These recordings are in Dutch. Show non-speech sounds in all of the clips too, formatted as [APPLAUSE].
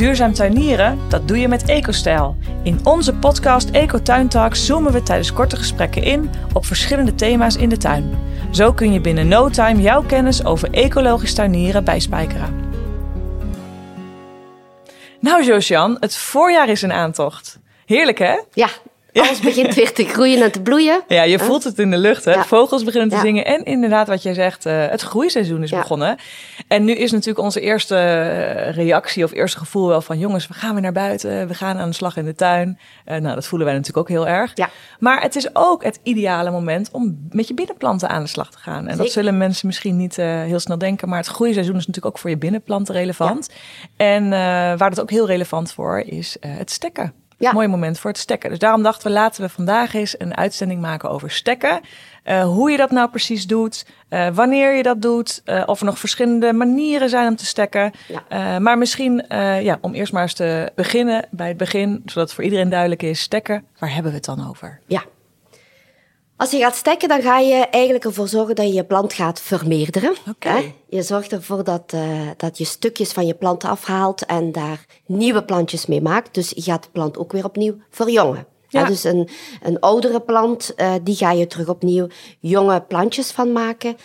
Duurzaam tuinieren, dat doe je met EcoStijl. In onze podcast Ecotuin Talks zoomen we tijdens korte gesprekken in op verschillende thema's in de tuin. Zo kun je binnen no time jouw kennis over ecologisch tuinieren bijspijkeren. Nou Josian, het voorjaar is in aantocht. Heerlijk hè? Ja, alles begint weer te groeien en te bloeien. Ja, je voelt het in de lucht. Hè? Vogels beginnen te zingen. En inderdaad, wat jij zegt, uh, het groeiseizoen is begonnen. En nu is natuurlijk onze eerste eh, reactie of eerste gevoel wel van... jongens, we gaan weer naar buiten. We gaan aan de slag in de tuin. Uh, nou, dat voelen wij natuurlijk ook heel erg. Ja. Maar het is ook het ideale moment om met je binnenplanten aan de slag te gaan. En dat zullen mensen misschien niet heel snel denken. Maar het groeiseizoen is natuurlijk ook voor je binnenplanten relevant. En waar dat ook heel relevant voor is het stekken. Ja. Mooi moment voor het stekken. Dus daarom dachten we, laten we vandaag eens een uitzending maken over stekken. Uh, hoe je dat nou precies doet, uh, wanneer je dat doet, uh, of er nog verschillende manieren zijn om te stekken. Ja. maar misschien, ja, om eerst maar eens te beginnen bij het begin, zodat het voor iedereen duidelijk is, stekken, waar hebben we het dan over? Ja, als je gaat stekken, dan ga je eigenlijk ervoor zorgen dat je je plant gaat vermeerderen. Okay. Je zorgt ervoor dat, uh, dat je stukjes van je plant afhaalt en daar nieuwe plantjes mee maakt. Dus je gaat de plant ook weer opnieuw verjongen. Ja. dus een, een oudere plant, uh, die ga je terug opnieuw jonge plantjes van maken.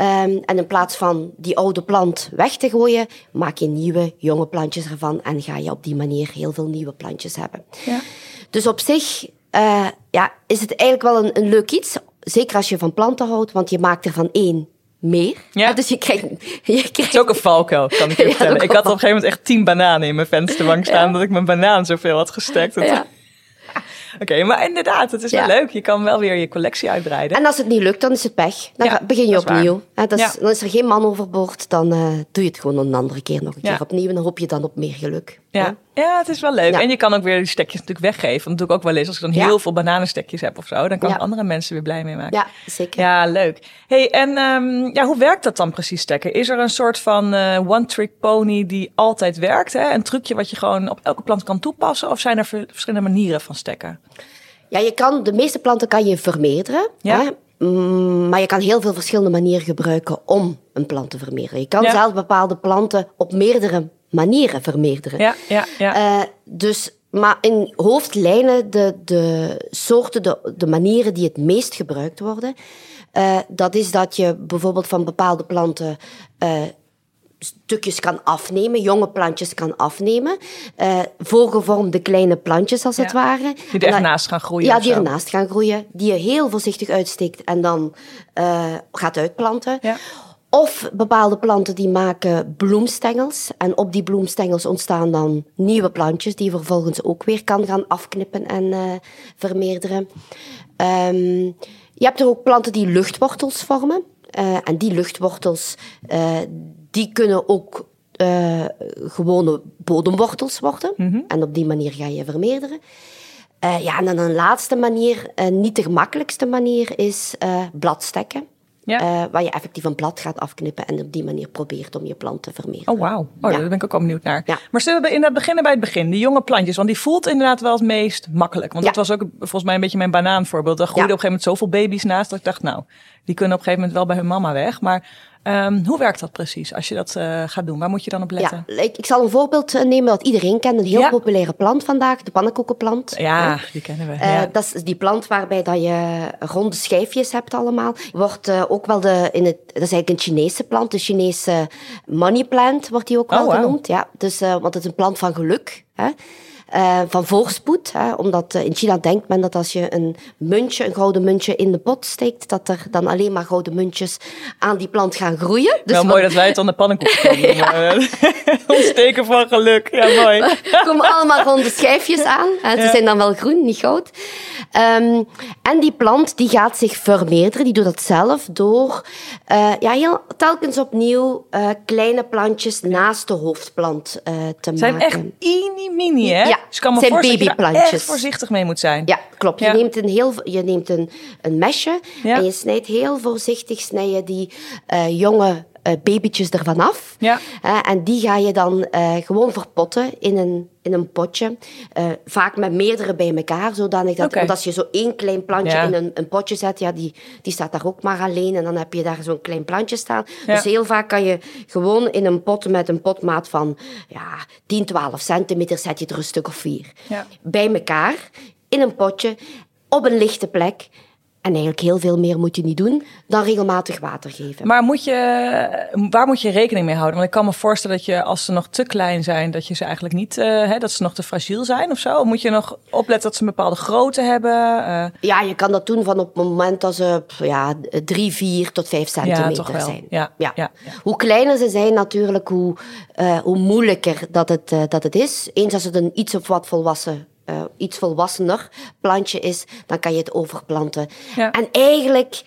Um, en in plaats van die oude plant weg te gooien, maak je nieuwe jonge plantjes ervan en ga je op die manier heel veel nieuwe plantjes hebben. Ja. Dus op zich uh, ja, is het eigenlijk wel een, een leuk iets. Zeker als je van planten houdt, want je maakt er van één meer. Ja. [LAUGHS] Dus je krijgt, je krijgt... Het is ook een valkuil, kan ik je [LAUGHS] vertellen. ik had op een gegeven moment echt tien bananen in mijn vensterbank staan... Ja. dat ik mijn banaan zoveel had gestekt. Ja. [LAUGHS] Oké, maar inderdaad, het is wel leuk. Je kan wel weer je collectie uitbreiden. En als het niet lukt, dan is het pech. Dan begin je opnieuw. dat is, dan is er geen man overboord. Dan uh, doe je het gewoon een andere keer nog een keer opnieuw. En dan hoop je dan op meer geluk. Ja, ja het is wel leuk. En je kan ook weer die stekjes natuurlijk weggeven. Want doe ik ook wel eens. Als ik dan heel veel bananenstekjes heb of zo, dan kan ik andere mensen weer blij mee maken. Ja, zeker. Ja, leuk. hey, en um, ja, hoe werkt dat dan precies stekken? Is er een soort van uh, one-trick pony die altijd werkt? Hè? Een trucje wat je gewoon op elke plant kan toepassen? Of zijn er verschillende manieren van stekken? Ja, je kan, de meeste planten kan je vermeerderen. Ja. Hè? Mm, maar je kan heel veel verschillende manieren gebruiken om een plant te vermeerderen. Je kan zelfs bepaalde planten op meerdere manieren vermeerderen. Ja, ja, ja. Uh, dus, maar in hoofdlijnen, de, de soorten, de, de manieren die het meest gebruikt worden, uh, dat is dat je bijvoorbeeld van bepaalde planten uh, stukjes kan afnemen, jonge plantjes kan afnemen. Uh, voorgevormde kleine plantjes, als het ware. Die er naast gaan groeien. Ja, die ernaast gaan groeien. Die je heel voorzichtig uitsteekt en dan uh, gaat uitplanten. Ja. Of bepaalde planten die maken bloemstengels. En op die bloemstengels ontstaan dan nieuwe plantjes die je vervolgens ook weer kan gaan afknippen en uh, vermeerderen. Um, je hebt er ook planten die luchtwortels vormen. Uh, en die luchtwortels, uh, die kunnen ook gewone bodemwortels worden. Mm -hmm. En op die manier ga je vermeerderen. ja, en dan een laatste manier, niet de gemakkelijkste manier, is bladstekken. Ja. Uh, waar je effectief een blad gaat afknippen en op die manier probeert om je plant te vermeerderen. Oh, wauw. Oh, ja. Daar ben ik ook al benieuwd naar. Ja. Maar zullen we beginnen bij het begin? Die jonge plantjes, want die voelt inderdaad wel het meest makkelijk. Want dat was ook volgens mij een beetje mijn banaanvoorbeeld. Er groeiden op een gegeven moment zoveel baby's naast dat ik dacht, nou, die kunnen op een gegeven moment wel bij hun mama weg. Maar Um, hoe werkt dat precies als je dat uh, gaat doen? Waar moet je dan op letten? Ja, ik, ik zal een voorbeeld eh, nemen dat iedereen kent. Een heel ja. populaire plant vandaag, de pannenkoekenplant. Ja, die kennen we. Uh, ja. Dat is die plant waarbij dat je ronde schijfjes hebt allemaal. Wordt uh, ook wel de, in het, dat is eigenlijk een Chinese plant, de Chinese money plant wordt die ook wel oh, wow. genoemd. Ja, dus, want het is een plant van geluk. Hè? Uh, van voorspoed. Hè, omdat uh, in China denkt men dat als je een muntje, een gouden muntje in de pot steekt, dat er dan alleen maar gouden muntjes aan die plant gaan groeien. Dus Wel mooi dat wij het aan de pannenkoek komen. [LAUGHS] ja. [LAUGHS] Ontsteken van geluk. Ja, mooi. [LAUGHS] Er komen allemaal ronde schijfjes aan. Hè, ze ja. zijn dan wel groen, niet goud. Um, en die plant die gaat zich vermeerderen. Die doet dat zelf door uh, ja, heel, telkens opnieuw kleine plantjes naast de hoofdplant te zijn maken. Zijn echt mini-mini, hè? Ja, dus ik kan me zijn voorstellen dat je daar babyplantjes. echt voorzichtig mee moet zijn. Ja, klopt. Ja. Je neemt een, heel, je neemt een, een mesje Ja. en je snijdt heel voorzichtig snij je die uh, jonge babytjes ervan af. Ja. en die ga je dan uh, gewoon verpotten in een, in een potje. Uh, vaak met meerdere bij elkaar, zodanig dat... Okay. Want als je zo één klein plantje ja. in een, een, potje zet, ja, die, die staat daar ook maar alleen. En dan heb je daar zo'n klein plantje staan. Ja. Dus heel vaak kan je gewoon in een pot met een potmaat van ja, 10, 12 centimeter, zet je er een stuk of vier. Bij elkaar, in een potje, op een lichte plek... En eigenlijk heel veel meer moet je niet doen dan regelmatig water geven. Maar moet je, waar moet je rekening mee houden? Want ik kan me voorstellen dat je, als ze nog te klein zijn, dat je ze eigenlijk niet, uh, hè, dat ze nog te fragiel zijn of zo. Moet je nog opletten dat ze een bepaalde grootte hebben? Uh... Ja, je kan dat doen van op het moment dat ze ja, drie, vier tot vijf centimeter ja, zijn. Ja, ja. Ja. Hoe kleiner ze zijn natuurlijk, hoe, uh, hoe moeilijker dat het, dat het is. Eens als het een iets of wat volwassen uh, iets volwassener plantje is, dan kan je het overplanten. Ja. En eigenlijk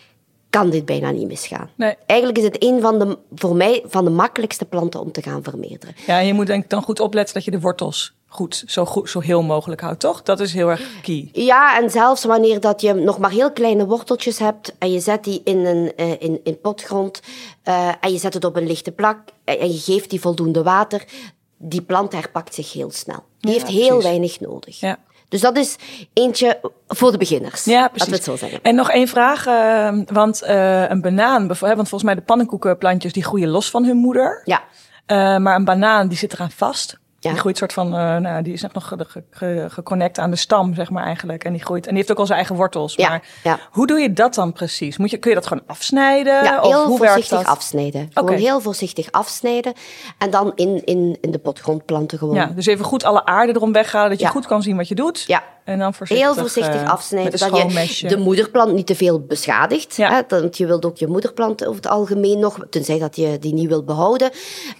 kan dit bijna niet misgaan. Nee. Eigenlijk is het een van de, voor mij, van de makkelijkste planten om te gaan vermeerderen. Ja, je moet denk ik dan goed opletten dat je de wortels goed, zo, goed, zo heel mogelijk houdt, toch? Dat is heel erg key. Ja, en zelfs wanneer dat je nog maar heel kleine worteltjes hebt en je zet die in een uh, in, in potgrond uh, en je zet het op een lichte plak en je geeft die voldoende water, die plant herpakt zich heel snel. Die heeft heel weinig nodig. Ja. Dus dat is eentje voor de beginners. Ja, precies. we het zo zeggen. En nog één vraag. Uh, want uh, een banaan, want volgens mij de pannenkoekenplantjes die groeien los van hun moeder. Ja. Uh, maar een banaan die zit eraan vast. Ja. Die groeit soort van, uh, nou, die is nog geconnect ge, ge, aan de stam, zeg maar eigenlijk. En die groeit, en die heeft ook al zijn eigen wortels. Ja. Maar ja. hoe doe je dat dan precies? Moet je, kun je dat gewoon afsnijden? Ja, of heel hoe voorzichtig afsnijden. Gewoon okay. heel voorzichtig afsnijden. En dan in, in, in de potgrond planten gewoon. Ja, dus even goed alle aarde erom weghalen, dat je goed kan zien wat je doet. Ja. En dan voorzichtig, heel voorzichtig uh, afsnijden, dat je de moederplant niet te veel beschadigt. Ja. Hè, want je wilt ook je moederplant over het algemeen nog, tenzij dat je die niet wilt behouden.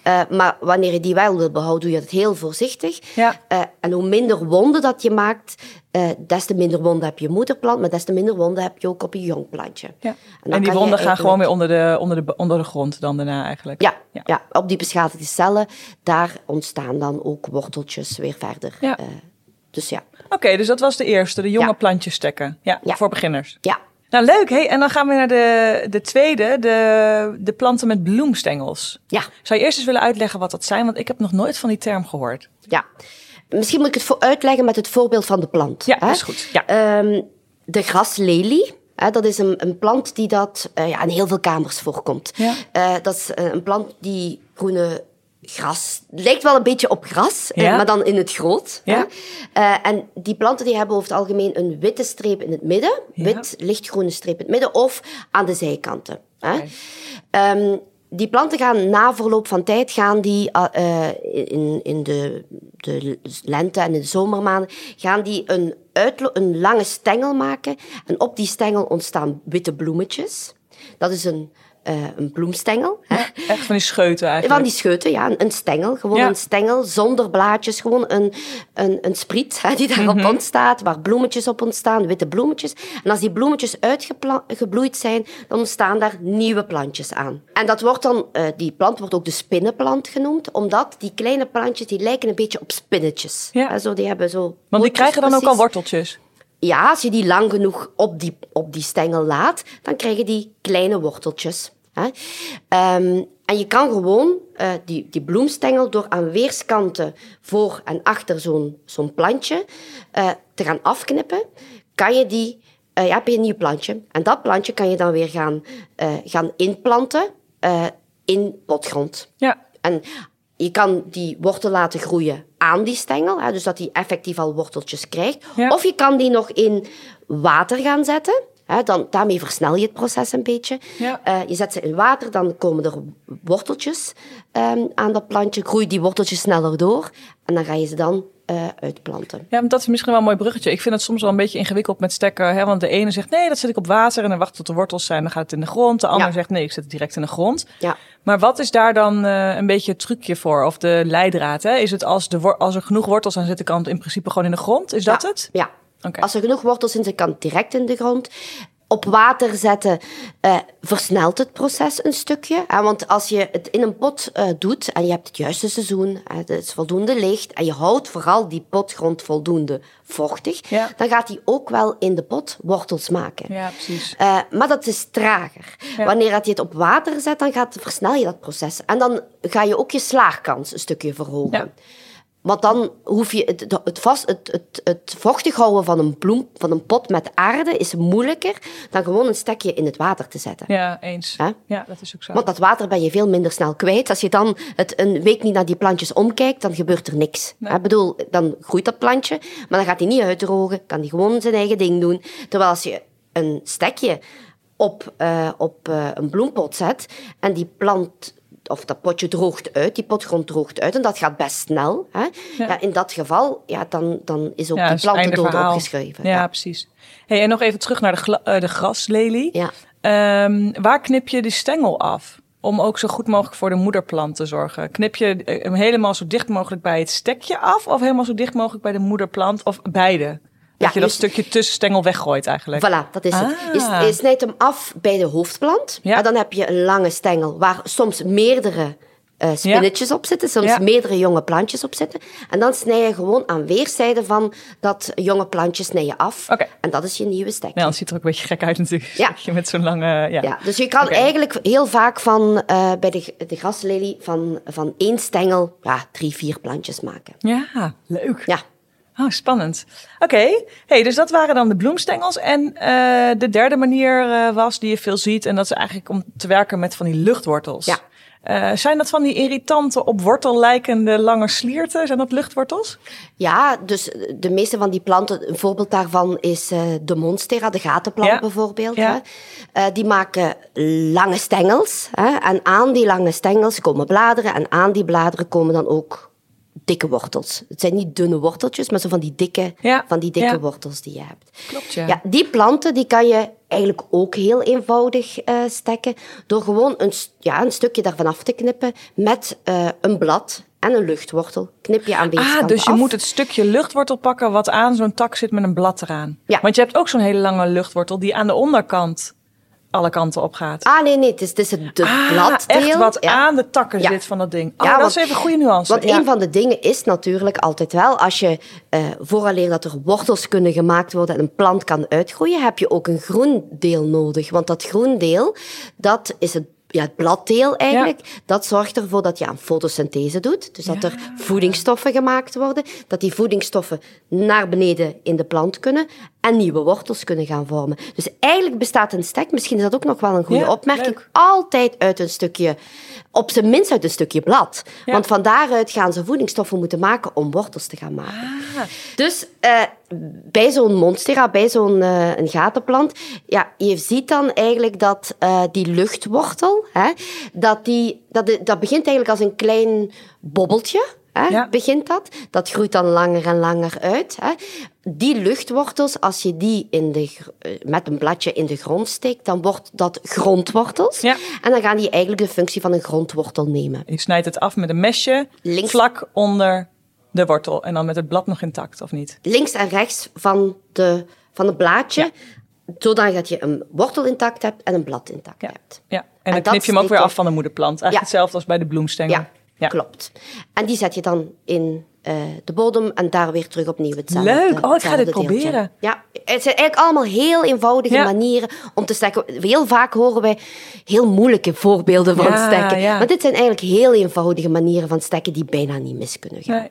Uh, maar wanneer je die wel wilt behouden, doe je dat heel voorzichtig. Ja. Uh, en hoe minder wonden dat je maakt, uh, des te minder wonden heb je moederplant, maar des te minder wonden heb je ook op je jongplantje. Ja. En, en die wonden gaan gewoon weer onder de, onder, de, onder de grond dan daarna eigenlijk? Ja, ja. ja op die beschadigde cellen, daar ontstaan dan ook worteltjes weer verder. Ja. Uh, dus ja. Oké, okay, dus dat was de eerste, de jonge ja. plantjes stekken. Ja, ja, voor beginners. Ja. Nou, leuk. Hey, en dan gaan we naar de, de tweede, de, de planten met bloemstengels. Ja. Zou je eerst eens willen uitleggen wat dat zijn? Want ik heb nog nooit van die term gehoord. Ja. Misschien moet ik het voor uitleggen met het voorbeeld van de plant. Ja, hè? dat is goed. Ja. Um, de graslelie. Hè, dat is een, een plant die dat, uh, ja, in heel veel kamers voorkomt. Ja. Uh, dat is een plant die groene gras. Lijkt wel een beetje op gras, ja. maar dan in het groot. Ja. Uh, en die planten die hebben over het algemeen een witte streep in het midden. Ja. Wit, lichtgroene streep in het midden of aan de zijkanten. Okay. Um, die planten gaan na verloop van tijd gaan die uh, in, in de, de lente en in de zomermaanden gaan die een, een lange stengel maken en op die stengel ontstaan witte bloemetjes. Dat is een uh, een bloemstengel. Hè. Echt van die scheuten eigenlijk? Van die scheuten, ja. Een, een stengel. Gewoon Ja. een stengel zonder blaadjes. Gewoon een, een, een spriet hè, die daarop Mhm. ontstaat, waar bloemetjes op ontstaan, witte bloemetjes. En als die bloemetjes uitgebloeid zijn, dan ontstaan daar nieuwe plantjes aan. En dat wordt dan, uh, die plant wordt ook de spinnenplant genoemd, omdat die kleine plantjes, die lijken een beetje op spinnetjes. Ja. Hè, zo, die hebben zo... Want die krijgen dan ook al worteltjes? Ja, als je die lang genoeg op die, op die stengel laat, dan krijgen die kleine worteltjes. Hè? Um, en je kan gewoon uh, die, die bloemstengel door aan weerskanten voor en achter zo'n zo'n plantje uh, te gaan afknippen, kan je die, uh, ja, heb je een nieuw plantje. En dat plantje kan je dan weer gaan, gaan inplanten in potgrond. Ja. En je kan die wortel laten groeien aan die stengel, hè, dus dat die effectief al worteltjes krijgt. Ja. Of je kan die nog in water gaan zetten. Hè, dan, daarmee versnel je het proces een beetje. Ja. Uh, je zet ze in water, dan komen er worteltjes um, aan dat plantje. Groeien die worteltjes sneller door. En dan ga je ze dan uh, uitplanten. Ja, dat is misschien wel een mooi bruggetje. Ik vind het soms wel een beetje ingewikkeld met stekken. Hè? Want de ene zegt nee, dat zet ik op water en dan wacht tot de wortels zijn. Dan gaat het in de grond. De ander Ja. zegt nee, ik zet het direct in de grond. Ja. Maar wat is daar dan uh, een beetje het trucje voor? Of de leidraad? Hè? Is het als, de als er genoeg wortels zijn, zet ik dan in principe gewoon in de grond? Is dat het? Ja. Als er genoeg wortels zijn, kan het direct in de grond. Op water zetten uh, versnelt het proces een stukje. Hè? Want als je het in een pot uh, doet en je hebt het juiste seizoen, het is voldoende licht en je houdt vooral die potgrond voldoende vochtig, Ja. dan gaat die ook wel in de pot wortels maken. Ja, precies. Uh, maar dat is trager. Ja. Wanneer dat je het op water zet, dan gaat, versnel je dat proces. En dan ga je ook je slaagkans een stukje verhogen. Ja. Want dan hoef je het, het, vast, het, het, het vochtig houden van een bloem, van een pot met aarde, is moeilijker dan gewoon een stekje in het water te zetten. Ja, eens. Ja, dat is ook zo. Want dat water ben je veel minder snel kwijt. Als je dan het een week niet naar die plantjes omkijkt, dan gebeurt er niks. Nee. Ik bedoel, dan groeit dat plantje, maar dan gaat hij niet uitdrogen, kan hij gewoon zijn eigen ding doen. Terwijl als je een stekje op, uh, op uh, een bloempot zet en die plant of dat potje droogt uit, die potgrond droogt uit en dat gaat best snel. Hè? Ja. ja in dat geval, ja, dan, dan is ook ja, die plantendood opgeschreven. Ja, ja, precies. Hey, en nog even terug naar de, uh, de graslelie. Ja. Um, waar knip je de stengel af? Om ook zo goed mogelijk voor de moederplant te zorgen. Knip je hem helemaal zo dicht mogelijk bij het stekje af? Of helemaal zo dicht mogelijk bij de moederplant? Of beide? Dat Ja, je dat dus- stukje tussenstengel weggooit eigenlijk. Voilà, dat is Ah. het. Je, je snijdt hem af bij de hoofdplant. Ja. En dan heb je een lange stengel waar soms meerdere eh spinnetjes op zitten, soms Ja. meerdere jonge plantjes op zitten. En dan snij je gewoon aan weerszijden van dat jonge plantje snij je af. En dat is je nieuwe stek. Ja, dan ziet er ook een beetje gek uit natuurlijk. Ja. [LAUGHS] Met zo'n lange... Ja. Ja, dus je kan eigenlijk heel vaak van, eh, bij de, de graslelie van, van één stengel ja, drie, vier plantjes maken. Ja, leuk. Ja, Oh, spannend. Oké, hey, dus dat waren dan de bloemstengels. En eh, de derde manier eh, was, die je veel ziet, en dat is eigenlijk om te werken met van die luchtwortels. Ja. Eh, zijn dat van die irritante, op wortel lijkende lange slierten? Zijn dat luchtwortels? Ja, dus de meeste van die planten, een voorbeeld daarvan is de monstera, de gatenplant Ja. bijvoorbeeld. Ja. Hè. Die maken lange stengels. Hè. En aan die lange stengels komen bladeren. En aan die bladeren komen dan ook dikke wortels. Het zijn niet dunne worteltjes, maar zo van die dikke, Ja. van die dikke Ja. wortels die je hebt. Klopt, ja. Ja, die planten die kan je eigenlijk ook heel eenvoudig eh, stekken door gewoon een, ja, een stukje daarvan af te knippen met eh, een blad en een luchtwortel. Knip je aan Ah, dus je af. moet het stukje luchtwortel pakken wat aan zo'n tak zit met een blad eraan. Ja. Want je hebt ook zo'n hele lange luchtwortel die aan de onderkant alle kanten op gaat. Ah, nee, nee, het is, het is het de Ah, bladdeel. echt wat ja. aan de takken Ja. zit van dat ding. Oh, Ja, dat want- is even een goede nuance. Want ja. een van de dingen is natuurlijk altijd wel, als je eh vooraleer dat er wortels kunnen gemaakt worden en een plant kan uitgroeien, heb je ook een groen deel nodig. Want dat groen deel, dat is het, ja, het bladdeel eigenlijk. Dat zorgt ervoor dat je aan fotosynthese doet. Dus dat er voedingsstoffen gemaakt worden, dat die voedingsstoffen naar beneden in de plant kunnen en nieuwe wortels kunnen gaan vormen. Dus eigenlijk bestaat een stek, misschien is dat ook nog wel een goede Ja, opmerking, leuk. altijd uit een stukje, op zijn minst uit een stukje blad. Ja. Want van daaruit gaan ze voedingsstoffen moeten maken om wortels te gaan maken. Ah. Dus eh, bij zo'n monstera, bij zo'n eh, een gatenplant, ja, je ziet dan eigenlijk dat eh, die luchtwortel, hè, dat, die, dat, dat begint eigenlijk als een klein bobbeltje. Hè, Ja. begint dat. Dat groeit dan langer en langer uit. Hè. Die luchtwortels, als je die in de, met een bladje in de grond steekt, dan wordt dat grondwortels. Ja. En dan gaan die eigenlijk de functie van een grondwortel nemen. Je snijdt het af met een mesje, Links- vlak onder de wortel. En dan met het blad nog intact, of niet? links en rechts van, de, van het blaadje. Zodanig dat je een wortel intact hebt en een blad intact Ja. hebt. ja. En, En dan knip je hem ook weer af van de moederplant. Eigenlijk Ja. hetzelfde als bij de bloemstengel. Ja, klopt. En die zet je dan in eh, de bodem en daar weer terug opnieuw hetzelfde. Leuk. Oh, ik ga dit proberen. Ja, het zijn eigenlijk allemaal heel eenvoudige Ja. manieren om te stekken. Heel vaak horen wij heel moeilijke voorbeelden van Ja, stekken. Maar dit zijn eigenlijk heel eenvoudige manieren van stekken die bijna niet mis kunnen gaan. Nee.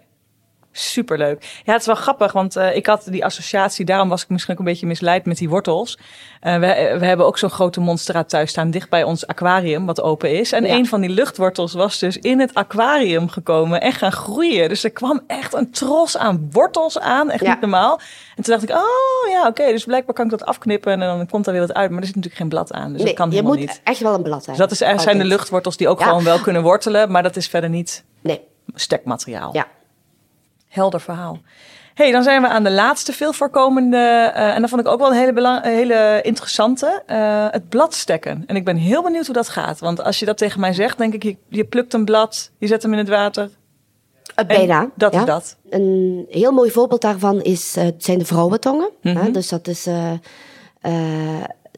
Superleuk. Ja, het is wel grappig, want eh, ik had die associatie, daarom was ik misschien ook een beetje misleid met die wortels. Eh, we, we hebben ook zo'n grote monstera thuis staan, dicht bij ons aquarium, wat open is. En Ja. een van die luchtwortels was dus in het aquarium gekomen en gaan groeien. Dus er kwam echt een tros aan wortels aan, echt Ja. niet normaal. En toen dacht ik, oh ja, oké, dus blijkbaar kan ik dat afknippen en dan komt er weer wat uit. Maar er zit natuurlijk geen blad aan, dus nee, dat kan je helemaal moet niet. echt wel een blad hebben. Dus dat is, er zijn de luchtwortels die ook Ja. gewoon wel kunnen wortelen, maar dat is verder niet Nee, stekmateriaal. ja. Helder verhaal. hey, dan zijn we aan de laatste veel voorkomende, eh, en dat vond ik ook wel een hele, belang, een hele interessante, eh, het bladstekken. En ik ben heel benieuwd hoe dat gaat. Want als je dat tegen mij zegt, denk ik, je, je plukt een blad, je zet hem in het water. Eh, Bijna. dat ja. is dat. Een heel mooi voorbeeld daarvan is, eh, zijn de vrouwentongen. Mhm. hè. Dus dat is...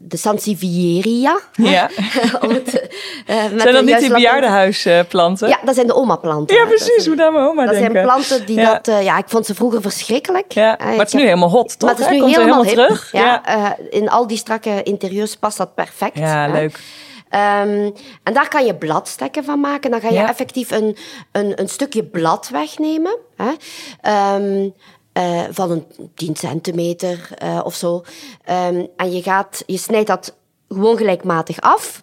de Sansevieria. Ja. [LAUGHS] Om het, eh, met Zijn dat niet die bejaardenhuisplanten? Ja, dat zijn de oma-planten. Ja. Dat precies. Hoe aan mijn oma Dat denken. zijn planten die Ja. dat... eh, ja, ik vond ze vroeger verschrikkelijk. Ja, Eh, maar het is nu helemaal hot, toch? Maar het is nu Komt helemaal, terug. Ja, in al die strakke interieurs past dat perfect. Ja, leuk. Ehm, en daar kan je bladstekken van maken. Dan ga je Ja. effectief een, een, een stukje blad wegnemen. Hè? Ehm, eh, van een 10 centimeter eh, of zo. Ehm, en je, gaat, je snijdt dat gewoon gelijkmatig af.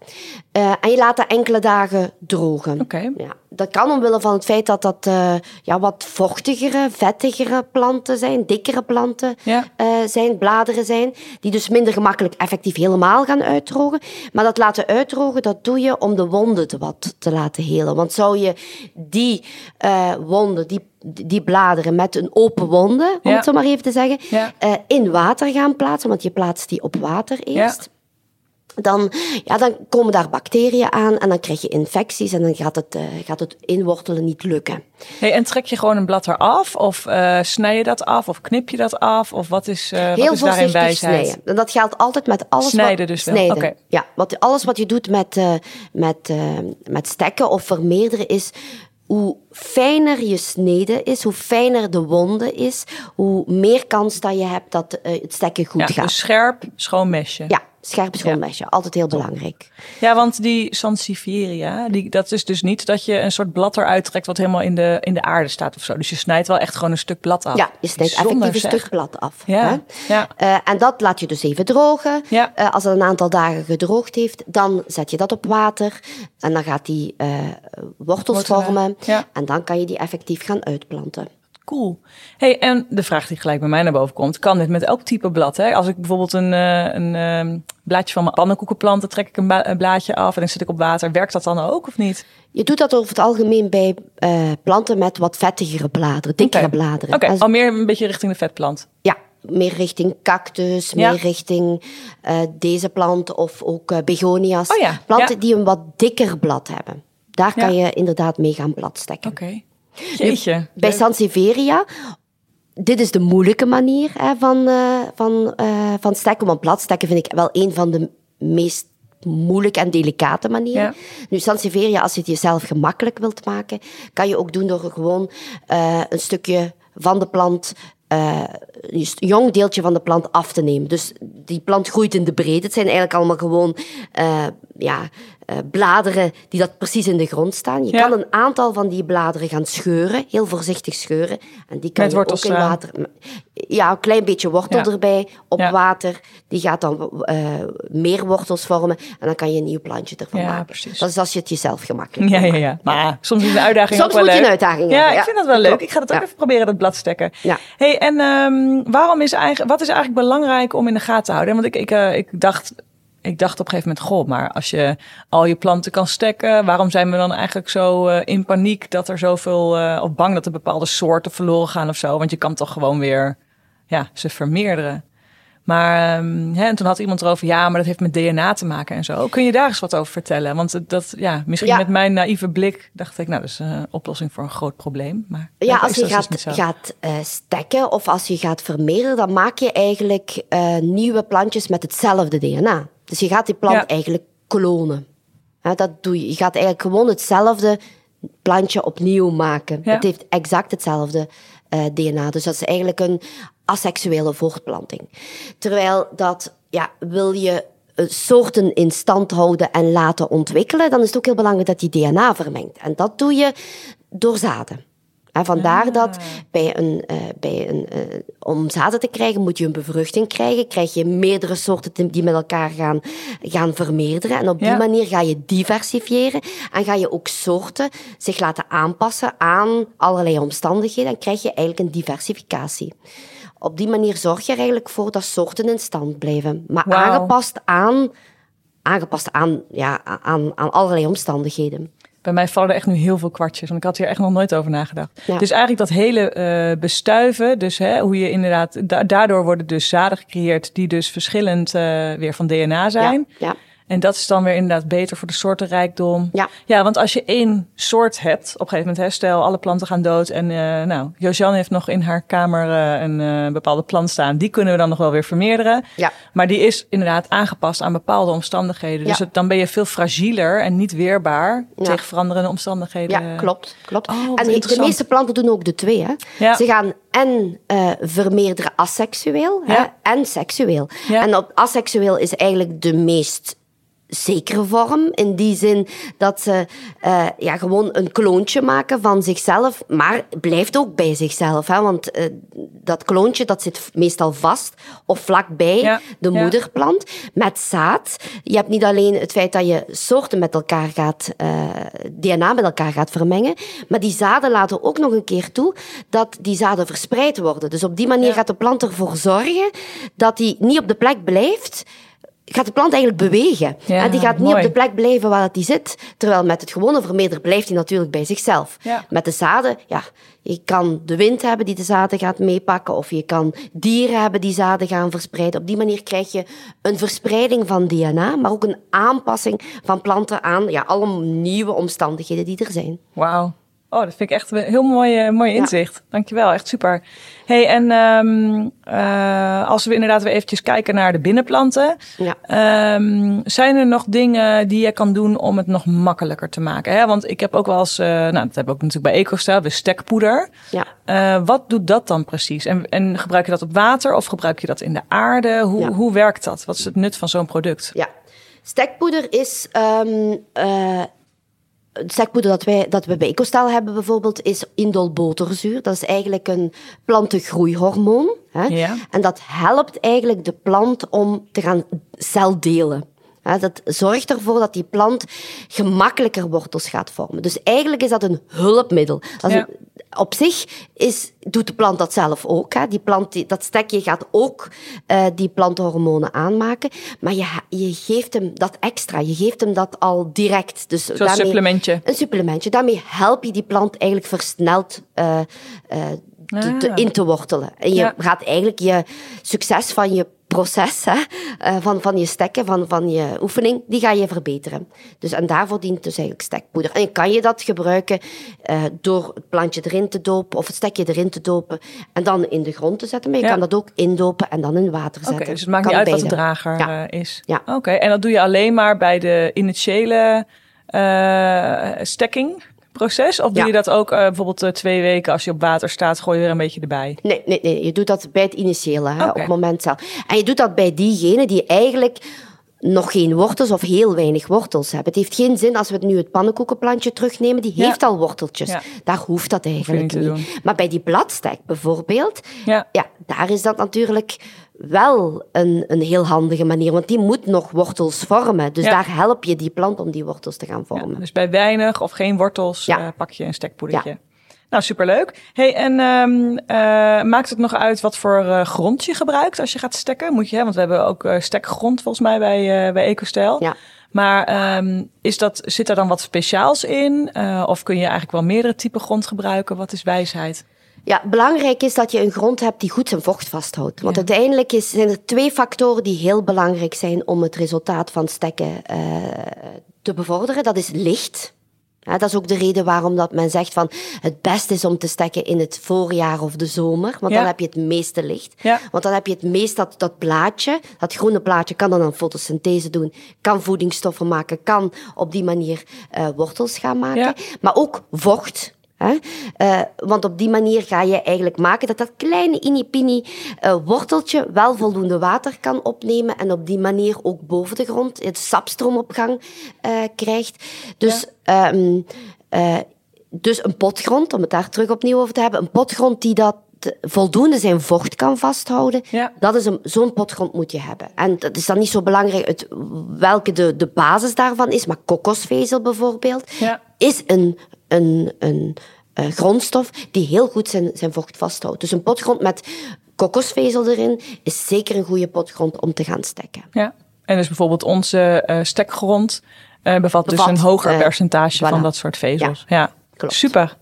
Eh, en je laat dat enkele dagen drogen. Ja, dat kan omwille van het feit dat dat eh, ja, wat vochtigere, vettigere planten zijn, dikkere planten Ja. eh, zijn, bladeren zijn, die dus minder gemakkelijk effectief helemaal gaan uitdrogen. Maar dat laten uitdrogen, dat doe je om de wonden te wat te laten helen. Want zou je die wonden, die, die bladeren met een open wonde, om Ja. het zo maar even te zeggen, Ja. in water gaan plaatsen, want je plaatst die op water eerst. Dan, ja, dan komen daar bacteriën aan en dan krijg je infecties en dan gaat het, eh, gaat het inwortelen niet lukken. Hey, en trek je gewoon een blad eraf? Of eh, snij je dat af? Of knip je dat af? Of wat is, wat Heel is daarin wijsheid? snijden. En dat geldt altijd met alles Snijden wat... dus wel, Snijden, oké. ja. Wat, alles wat je doet met, met, met stekken of vermeerderen is... Hoe fijner je snede is, hoe fijner de wonde is, hoe meer kans dat je hebt dat het stekken goed Ja, gaat. dus scherp, schoon mesje. Ja, scherp schoonmesje. Altijd heel belangrijk. Ja, want die Sansevieria, die, dat is dus niet dat je een soort blad eruit trekt wat helemaal in de, in de aarde staat of zo. Dus je snijdt wel echt gewoon een stuk blad af. Ja, je snijdt Bijzonder, effectief een stuk blad af. Ja, hè. ja. Eh, en dat laat je dus even drogen. Ja. Eh, als het een aantal dagen gedroogd heeft, dan zet je dat op water. En dan gaat die eh, wortels Wortelen, vormen. ja. En dan kan je die effectief gaan uitplanten. Cool. Hey, en de vraag die gelijk bij mij naar boven komt, kan dit met elk type blad? Hè? Als ik bijvoorbeeld een, eh, een ehm, blaadje van mijn pannenkoekenplanten trek ik een, blaadje af en dan zet ik op water. Werkt dat dan ook of niet? Je doet dat over het algemeen bij eh, planten met wat vettigere bladeren, dikkere bladeren. Oké, al meer een beetje richting de vetplant. Ja, meer richting cactus, Ja. meer richting eh, deze plant of ook begonia's. Oh ja, Planten ja. die een wat dikker blad hebben. Daar kan je inderdaad mee gaan bladstekken. Oké. Jeetje. Bij. Sansevieria, dit is de moeilijke manier hè, van, eh, van, eh, van stekken. Want bladstekken vind ik wel een van de meest moeilijke en delicate manieren. Ja. Nu, Sansevieria, als je het jezelf gemakkelijk wilt maken, kan je ook doen door gewoon eh, een stukje van de plant een jong deeltje van de plant af te nemen. Dus die plant groeit in de breedte. Het zijn eigenlijk allemaal gewoon ja, eh, bladeren die dat precies in de grond staan. Je Ja. kan een aantal van die bladeren gaan scheuren, heel voorzichtig scheuren. En die kan Met je ook in water... Ja, een klein beetje wortel Ja. erbij op Ja. water. Die gaat dan eh, meer wortels vormen en dan kan je een nieuw plantje ervan Ja, maken. precies. Dat is als je het jezelf gemakkelijk Ja, ja, ja. Maar soms is een uitdaging Soms ook wel moet je een uitdaging ja, ik vind dat wel leuk. Ik ga dat ook even proberen, dat bladstekken. Ja. Hey, en ehm, waarom is eigenlijk, wat is eigenlijk belangrijk om in de gaten te houden? Want ik, ik, eh, ik dacht... Ik dacht op een gegeven moment, goh, maar als je al je planten kan stekken, waarom zijn we dan eigenlijk zo eh, in paniek dat er zoveel, eh, of bang dat er bepaalde soorten verloren gaan of zo? Want je kan toch gewoon weer, ja, ze vermeerderen. Maar, ehm, hè, en toen had iemand erover, ja, maar dat heeft met DNA te maken en zo. Kun je daar eens wat over vertellen? Want dat, ja, misschien Ja. met mijn naïeve blik dacht ik, nou, dat is een oplossing voor een groot probleem. Maar Ja, als je dus gaat, eh, stekken of als je gaat vermeerderen, dan maak je eigenlijk eh, nieuwe plantjes met hetzelfde DNA. Dus je gaat die plant Ja. eigenlijk klonen. Dat doe je. Je gaat eigenlijk gewoon hetzelfde plantje opnieuw maken. Ja. Het heeft exact hetzelfde eh, DNA. Dus dat is eigenlijk een asexuele voortplanting. Terwijl dat, ja, wil je eh, soorten in stand houden en laten ontwikkelen, dan is het ook heel belangrijk dat je DNA vermengt. En dat doe je door zaden. En vandaar Ah. dat bij een, eh, bij een, eh, om zaden te krijgen, moet je een bevruchting krijgen. Krijg je meerdere soorten die- met elkaar gaan, gaan vermeerderen. En op die Ja. manier ga je diversifiëren. En ga je ook soorten zich laten aanpassen aan allerlei omstandigheden. En krijg je eigenlijk een diversificatie. Op die manier zorg je er eigenlijk voor dat soorten in stand blijven. Maar aangepast aan, aangepast aan, ja, aan, aan allerlei omstandigheden. Bij mij vallen er echt nu heel veel kwartjes, want ik had hier echt nog nooit over nagedacht. Ja. Dus eigenlijk dat hele eh, bestuiven, dus hè, hoe je inderdaad, da- daardoor worden dus zaden gecreëerd die dus verschillend eh, weer van DNA zijn. Ja, ja. En dat is dan weer inderdaad beter voor de soortenrijkdom. Ja. ja, want als je één soort hebt, op een gegeven moment, hè, stel alle planten gaan dood. En uh, nou, Josiane heeft nog in haar kamer uh, een uh, bepaalde plant staan. Die kunnen we dan nog wel weer vermeerderen. Ja. Maar die is inderdaad aangepast aan bepaalde omstandigheden. Dus Ja. het, dan ben je veel fragieler en niet weerbaar Ja. tegen veranderende omstandigheden. Ja, klopt. klopt. Oh, en de meeste planten doen ook de twee. Hè? Ja. Ze gaan en eh, vermeerderen asexueel Ja. hè, en seksueel. Ja. En op asexueel is eigenlijk de meest zekere vorm. In die zin dat ze eh, ja, gewoon een kloontje maken van zichzelf, maar blijft ook bij zichzelf. Hè? Want eh, dat kloontje dat zit meestal vast of vlakbij Ja, de ja. moederplant met zaad. Je hebt niet alleen het feit dat je soorten met elkaar gaat, eh, DNA met elkaar gaat vermengen, maar die zaden laten ook nog een keer toe dat die zaden verspreid worden. Dus op die manier Ja. gaat de plant ervoor zorgen dat die niet op de plek blijft, gaat de plant eigenlijk bewegen. Ja, en die gaat niet mooi. op de plek blijven waar die zit. Terwijl met het gewone vermeerder blijft hij natuurlijk bij zichzelf. Ja. Met de zaden, ja, je kan de wind hebben die de zaden gaat meepakken, of je kan dieren hebben die zaden gaan verspreiden. Op die manier krijg je een verspreiding van DNA, maar ook een aanpassing van planten aan ja, alle nieuwe omstandigheden die er zijn. Wauw. Oh, dat vind ik echt een heel mooi, eh, mooi inzicht. Dankjewel, echt super. hey, en ehm, eh, als we inderdaad weer eventjes kijken naar de binnenplanten. Ja. Ehm, zijn er nog dingen die je kan doen om het nog makkelijker te maken? Hè? Want ik heb ook wel eens, eh, nou dat hebben we ook natuurlijk bij EcoStyle, we stekpoeder. Ja. Wat doet dat dan precies? En, en gebruik je dat op water of gebruik je dat in de aarde? Hoe, Ja. hoe werkt dat? Wat is het nut van zo'n product? Ja. Stekpoeder is. ehm eh, het stekpoeder dat, wij, dat we bij EcoStaal hebben bijvoorbeeld, is indolboterzuur. Dat is eigenlijk een plantengroeihormoon. Hè? Ja. En dat helpt eigenlijk de plant om te gaan celdelen. Dat zorgt ervoor dat die plant gemakkelijker wortels gaat vormen. Dus eigenlijk is dat een hulpmiddel. Dat is Ja. een- op zich is, doet de plant dat zelf ook. Hè. Die plant, dat stekje gaat ook eh, die plantenhormonen aanmaken. Maar je, je geeft hem dat extra. Je geeft hem dat al direct. Dus Zo'n supplementje. Een supplementje. Daarmee help je die plant eigenlijk versneld eh, eh, te, te- Ah. in te wortelen. En je Ja. gaat eigenlijk je succes van je proces, hè, eh, van, van je stekken, van, van je oefening, die ga je verbeteren. Dus, en daarvoor dient dus eigenlijk stekpoeder. En kan je dat gebruiken eh, door het plantje erin te dopen of het stekje erin te dopen en dan in de grond te zetten. Maar je Ja. kan dat ook indopen en dan in water Oké, zetten. dus het maakt Kan niet uit wat de drager Ja. eh, is. Ja. Oké, en dat doe je alleen maar bij de initiële eh stackingproces? Of doe Ja. je dat ook eh, bijvoorbeeld eh, twee weken als je op water staat, gooi je er een beetje erbij? Nee, nee, nee, je doet dat bij het initiële, hè, op het moment zelf. En je doet dat bij diegenen die eigenlijk nog geen wortels of heel weinig wortels hebben. Het heeft geen zin als we nu het pannenkoekenplantje terugnemen, die Ja. heeft al worteltjes. Ja. Daar hoeft dat eigenlijk niet doen. Maar bij die bladstek bijvoorbeeld, Ja. ja, daar is dat natuurlijk wel een, een heel handige manier, want die moet nog wortels vormen. Dus Ja. daar help je die plant om die wortels te gaan Ja, vormen. dus bij weinig of geen wortels Ja. eh, pak je een stekpoedertje. Nou, superleuk. Hey, en ehm, eh, maakt het nog uit wat voor eh, grond je gebruikt als je gaat stekken? Moet je, hè, want we hebben ook stekgrond volgens mij bij, bij EcoStijl. Ja. Maar ehm, is dat, zit er dan wat speciaals in? Of kun je eigenlijk wel meerdere typen grond gebruiken? Wat is wijsheid? Ja, belangrijk is dat je een grond hebt die goed zijn vocht vasthoudt. Want Ja. uiteindelijk is, zijn er twee factoren die heel belangrijk zijn om het resultaat van stekken eh, te bevorderen. Dat is licht. Ja, dat is ook de reden waarom dat men zegt van het beste is om te stekken in het voorjaar of de zomer. Want Ja. dan heb je het meeste licht. Ja. Want dan heb je het meest dat, dat blaadje, dat groene blaadje, kan dan een fotosynthese doen, kan voedingsstoffen maken, kan op die manier eh, wortels gaan maken. Ja. Maar ook vocht. Eh, want op die manier ga je eigenlijk maken dat dat kleine inipini eh worteltje wel voldoende water kan opnemen en op die manier ook boven de grond het sapstroomopgang eh, krijgt. Dus, ehm, eh, dus een potgrond, om het daar terug opnieuw over te hebben, een potgrond die dat voldoende zijn vocht kan vasthouden, Ja. dat is een, zo'n potgrond moet je hebben. En dat is dan niet zo belangrijk uit welke de, de basis daarvan is, maar kokosvezel bijvoorbeeld, Ja. is een, een, een eh, grondstof die heel goed zijn, zijn vocht vasthoudt. Dus een potgrond met kokosvezel erin is zeker een goede potgrond om te gaan stekken. Ja. En dus bijvoorbeeld onze eh, stekgrond eh, bevat, dus een hoger percentage van dat soort vezels. Ja, klopt. super.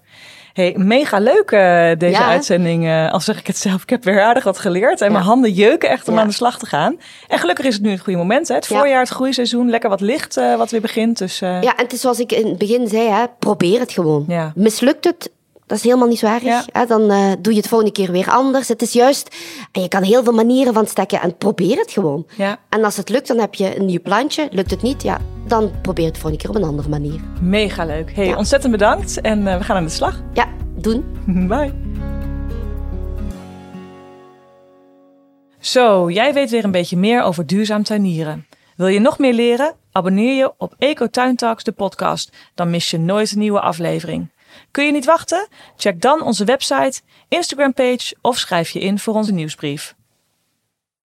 Hey, mega leuk uh, deze uitzending. Uh, al zeg ik het zelf, ik heb weer aardig wat geleerd. En mijn handen jeuken echt om aan de slag te gaan. En gelukkig is het nu het goede moment. Hè? Het voorjaar, het groeiseizoen, lekker wat licht uh, wat weer begint. Dus, Ja, en het is zoals ik in het begin zei, hè, probeer het gewoon. Mislukt het, dat is helemaal niet zwaar. Ja. Dan uh, doe je het volgende keer weer anders. Het is juist, en je kan heel veel manieren van stekken en probeer het gewoon. Ja. En als het lukt, dan heb je een nieuw plantje. Lukt het niet, ja, dan probeer het volgende keer op een andere manier. Mega leuk. Hey, ontzettend bedankt en uh, we gaan aan de slag. Ja, doen. [LAUGHS] Bye. Zo, jij weet weer een beetje meer over duurzaam tuinieren. Wil je nog meer leren? Abonneer je op Ecotuintalks, de podcast. Dan mis je nooit een nieuwe aflevering. Kun je niet wachten? Check dan onze website, Instagram page of schrijf je in voor onze nieuwsbrief.